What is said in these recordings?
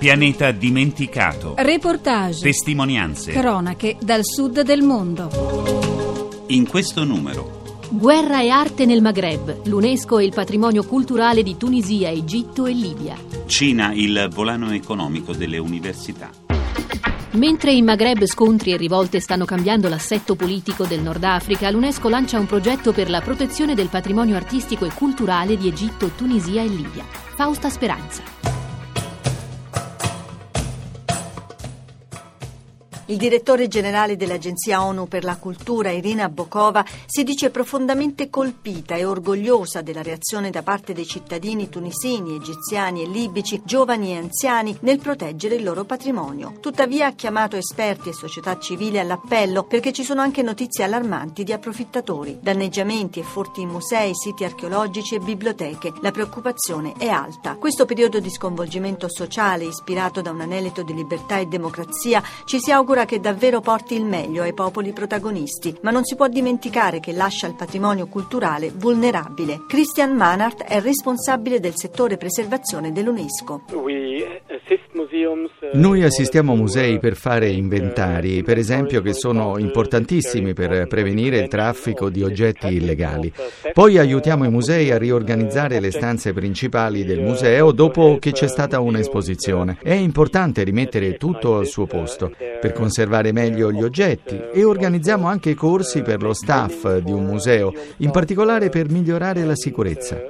Pianeta dimenticato. Reportage. Testimonianze. Cronache dal sud del mondo. In questo numero. Guerra e arte nel Maghreb. L'UNESCO e il patrimonio culturale di Tunisia, Egitto e Libia. Cina, il volano economico delle università. Mentre in Maghreb scontri e rivolte stanno cambiando l'assetto politico del Nord Africa, l'UNESCO lancia un progetto per la protezione del patrimonio artistico e culturale di Egitto, Tunisia e Libia. Fausta Speranza. Il direttore generale dell'Agenzia ONU per la cultura, Irina Bokova, si dice profondamente colpita e orgogliosa della reazione da parte dei cittadini tunisini, egiziani e libici, giovani e anziani, nel proteggere il loro patrimonio. Tuttavia ha chiamato esperti e società civili all'appello perché ci sono anche notizie allarmanti di approfittatori, danneggiamenti e furti in musei, siti archeologici e biblioteche. La preoccupazione è alta. Questo periodo di sconvolgimento sociale, ispirato da un anelito di libertà e democrazia, ci si augura che davvero porti il meglio ai popoli protagonisti, ma non si può dimenticare che lascia il patrimonio culturale vulnerabile. Christian Manart è responsabile del settore preservazione dell'UNESCO. Noi assistiamo musei per fare inventari, per esempio, che sono importantissimi per prevenire il traffico di oggetti illegali. Poi aiutiamo i musei a riorganizzare le stanze principali del museo dopo che c'è stata un'esposizione. È importante rimettere tutto al suo posto per conservare meglio gli oggetti e organizziamo anche corsi per lo staff di un museo, in particolare per migliorare la sicurezza.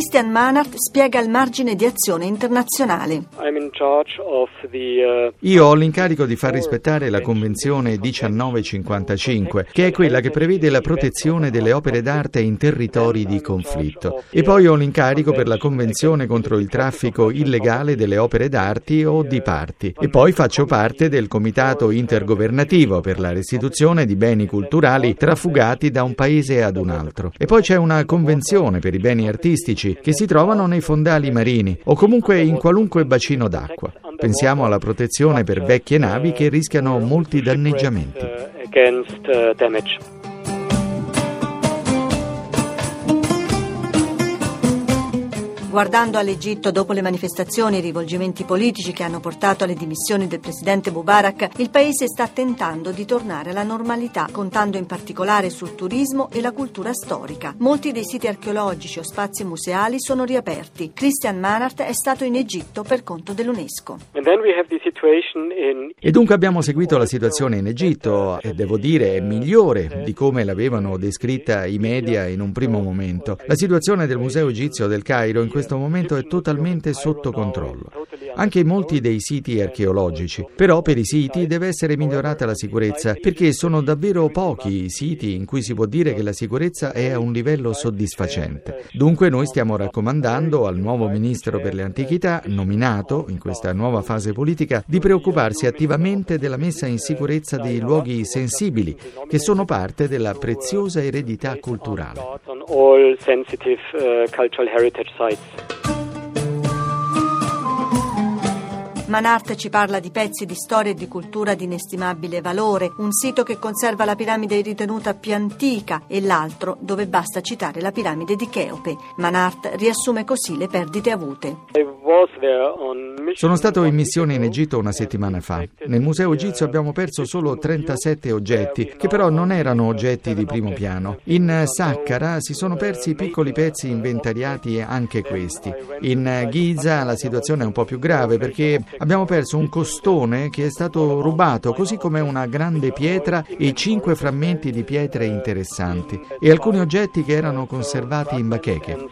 Christian Manart spiega il margine di azione internazionale. Uh, Io ho l'incarico di far rispettare la Convenzione 1955, che è quella che prevede la protezione delle opere d'arte in territori di conflitto. E poi ho l'incarico per la Convenzione contro il traffico illegale delle opere d'arte o di parti. E poi faccio parte del Comitato intergovernativo per la restituzione di beni culturali trafugati da un paese ad un altro. E poi c'è una convenzione per i beni artistici che si trovano nei fondali marini o comunque in qualunque bacino d'acqua. Pensiamo alla protezione per vecchie navi che rischiano molti danneggiamenti. Guardando all'Egitto dopo le manifestazioni e i rivolgimenti politici che hanno portato alle dimissioni del presidente Mubarak, il paese sta tentando di tornare alla normalità, contando in particolare sul turismo e la cultura storica. Molti dei siti archeologici o spazi museali sono riaperti. Christian Manart è stato in Egitto per conto dell'UNESCO. E dunque abbiamo seguito la situazione in Egitto e devo dire è migliore di come l'avevano descritta i media in un primo momento. La situazione del Museo Egizio del Cairo in questo momento è totalmente sotto controllo. Anche molti dei siti archeologici. Però per i siti deve essere migliorata la sicurezza perché sono davvero pochi i siti in cui si può dire che la sicurezza è a un livello soddisfacente. Dunque noi stiamo raccomandando al nuovo ministro per le antichità, nominato in questa nuova fase politica, di preoccuparsi attivamente della messa in sicurezza dei luoghi sensibili che sono parte della preziosa eredità culturale. Manart ci parla di pezzi di storia e di cultura di inestimabile valore, un sito che conserva la piramide ritenuta più antica e l'altro dove basta citare la piramide di Cheope. Manart riassume così le perdite avute. Sono stato in missione in Egitto una settimana fa. Nel museo egizio abbiamo perso solo 37 oggetti, che però non erano oggetti di primo piano. In Saqqara si sono persi piccoli pezzi inventariati anche questi. In Giza la situazione è un po' più grave perché abbiamo perso un costone che è stato rubato, così come una grande pietra e cinque frammenti di pietre interessanti e alcuni oggetti che erano conservati in bacheche.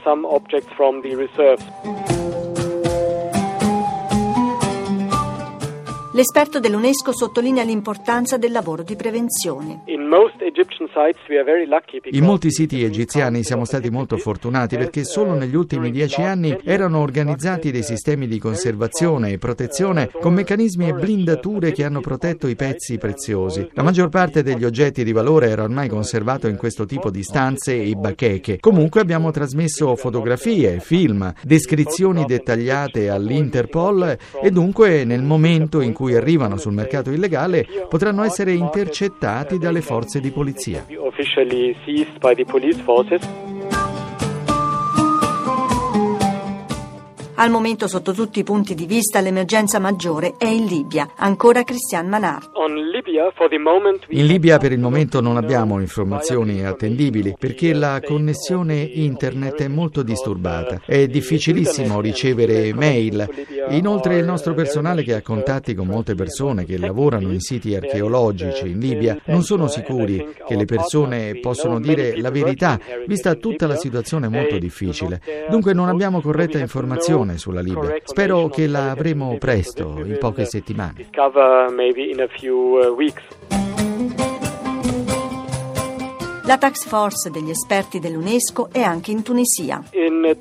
L'esperto dell'UNESCO sottolinea l'importanza del lavoro di prevenzione. In molti siti egiziani siamo stati molto fortunati perché solo negli ultimi dieci anni erano organizzati dei sistemi di conservazione e protezione con meccanismi e blindature che hanno protetto i pezzi preziosi. La maggior parte degli oggetti di valore era ormai conservato in questo tipo di stanze e bacheche. Comunque abbiamo trasmesso fotografie, film, descrizioni dettagliate all'Interpol e dunque nel momento in cui cui arrivano sul mercato illegale potranno essere intercettati dalle forze di polizia. policija. Al momento, sotto tutti i punti di vista, l'emergenza maggiore è in Libia. Ancora Christian Manard. In Libia per il momento non abbiamo informazioni attendibili perché la connessione internet è molto disturbata. È difficilissimo ricevere mail. Inoltre il nostro personale che ha contatti con molte persone che lavorano in siti archeologici in Libia non sono sicuri che le persone possano dire la verità, vista tutta la situazione molto difficile. Dunque non abbiamo corretta informazione informazione sulla Libia. Spero che la avremo presto, in poche settimane. La task force degli esperti dell'UNESCO è anche in Tunisia. In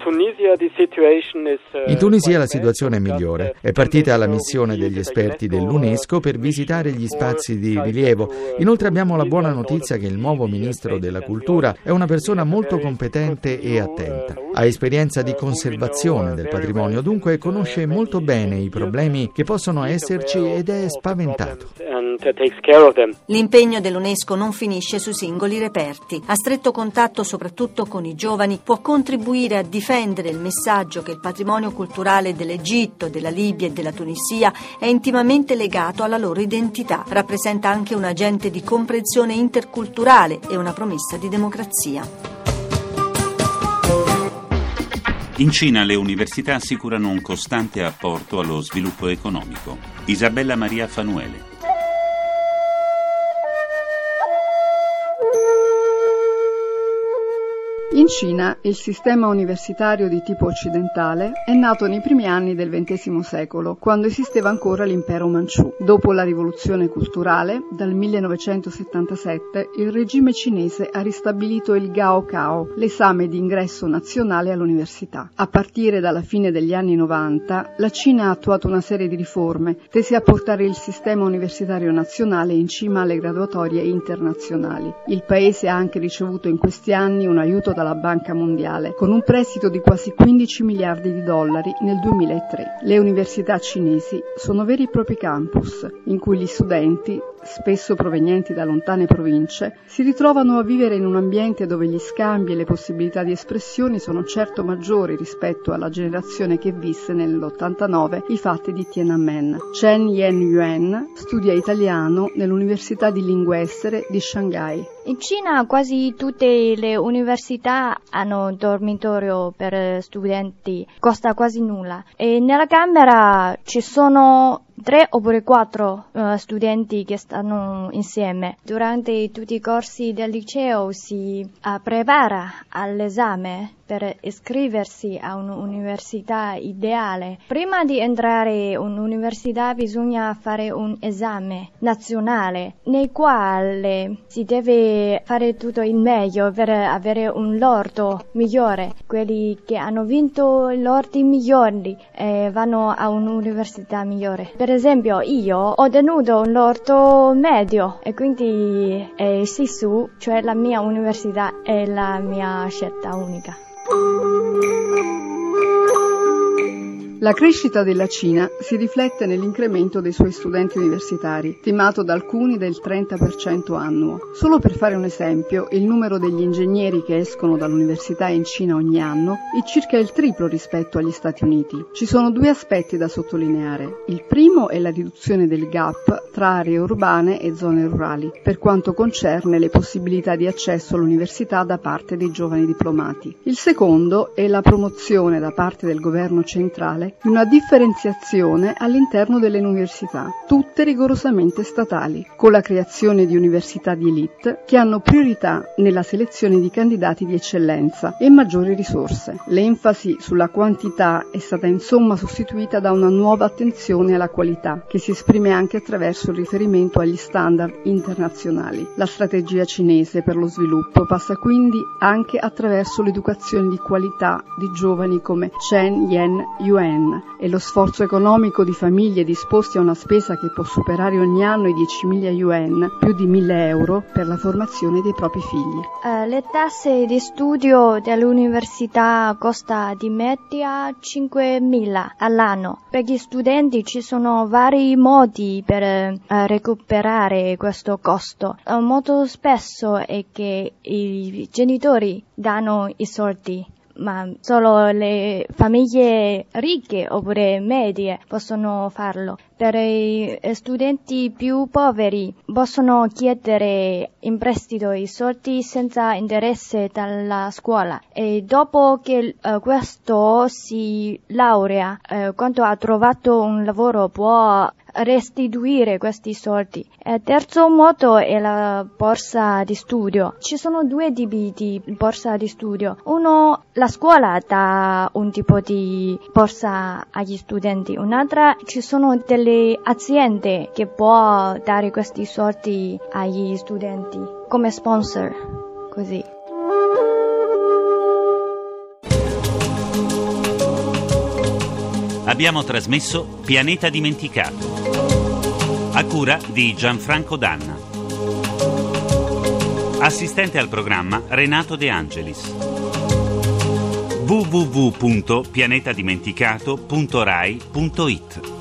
Tunisia la situazione è migliore. È partita la missione degli esperti dell'UNESCO per visitare gli spazi di rilievo. Inoltre abbiamo la buona notizia che il nuovo ministro della cultura è una persona molto competente e attenta. Ha esperienza di conservazione del patrimonio, dunque conosce molto bene i problemi che possono esserci ed è spaventato. L'impegno dell'UNESCO non finisce sui singoli reperti a stretto contatto soprattutto con i giovani, può contribuire a difendere il messaggio che il patrimonio culturale dell'Egitto, della Libia e della Tunisia è intimamente legato alla loro identità. Rappresenta anche un agente di comprensione interculturale e una promessa di democrazia. In Cina le università assicurano un costante apporto allo sviluppo economico. Isabella Maria Fanuele. In Cina il sistema universitario di tipo occidentale è nato nei primi anni del XX secolo, quando esisteva ancora l'impero Manciù. Dopo la rivoluzione culturale, dal 1977, il regime cinese ha ristabilito il Gaokao, l'esame di ingresso nazionale all'università. A partire dalla fine degli anni 90, la Cina ha attuato una serie di riforme tese a portare il sistema universitario nazionale in cima alle graduatorie internazionali. Il paese ha anche ricevuto in questi anni un aiuto dalla dalla Banca Mondiale, con un prestito di quasi 15 miliardi di dollari nel 2003. Le università cinesi sono veri e propri campus, in cui gli studenti spesso provenienti da lontane province, si ritrovano a vivere in un ambiente dove gli scambi e le possibilità di espressione sono certo maggiori rispetto alla generazione che visse nell'89 i fatti di Tiananmen. Chen Yen-Yuan studia italiano nell'Università di Lingue Estere di Shanghai. In Cina quasi tutte le università hanno un dormitorio per studenti, costa quasi nulla. E nella camera ci sono tre oppure quattro uh, studenti che stanno insieme. Durante tutti i corsi del liceo si uh, prepara all'esame per iscriversi a un'università ideale. Prima di entrare in un'università bisogna fare un esame nazionale nel quale si deve fare tutto il meglio per avere un lordo migliore. Quelli che hanno vinto lordi migliori eh, vanno a un'università migliore. Per esempio io ho tenuto un lordo medio e quindi eh, SISU, cioè la mia università, è la mia scelta unica. Thank you. La crescita della Cina si riflette nell'incremento dei suoi studenti universitari, stimato da alcuni del 30% annuo. Solo per fare un esempio, il numero degli ingegneri che escono dall'università in Cina ogni anno è circa il triplo rispetto agli Stati Uniti. Ci sono due aspetti da sottolineare. Il primo è la riduzione del gap tra aree urbane e zone rurali, per quanto concerne le possibilità di accesso all'università da parte dei giovani diplomati. Il secondo è la promozione da parte del governo centrale di una differenziazione all'interno delle università, tutte rigorosamente statali, con la creazione di università di elite che hanno priorità nella selezione di candidati di eccellenza e maggiori risorse. L'enfasi sulla quantità è stata insomma sostituita da una nuova attenzione alla qualità, che si esprime anche attraverso il riferimento agli standard internazionali. La strategia cinese per lo sviluppo passa quindi anche attraverso l'educazione di qualità di giovani come Chen Yen Yuan Yen e lo sforzo economico di famiglie disposte a una spesa che può superare ogni anno i 10.000 yuan, più di 1.000 euro, per la formazione dei propri figli. Uh, le tasse di studio dell'università costa di media 5.000 all'anno. Per gli studenti ci sono vari modi per uh, recuperare questo costo. Uh, molto spesso è che i genitori danno i soldi ma solo le famiglie ricche oppure medie possono farlo. Per i studenti più poveri possono chiedere in prestito i soldi senza interesse dalla scuola e dopo che uh, questo si laurea, uh, quando ha trovato un lavoro può restituire questi soldi. Il terzo modo è la borsa di studio. Ci sono due tipi di borsa di studio. Uno, la scuola dà un tipo di borsa agli studenti, un'altra ci sono delle aziende che può dare questi soldi agli studenti come sponsor, così. Abbiamo trasmesso Pianeta Dimenticato a cura di Gianfranco Danna. Assistente al programma Renato De Angelis. www.pianetadimenticato.rai.it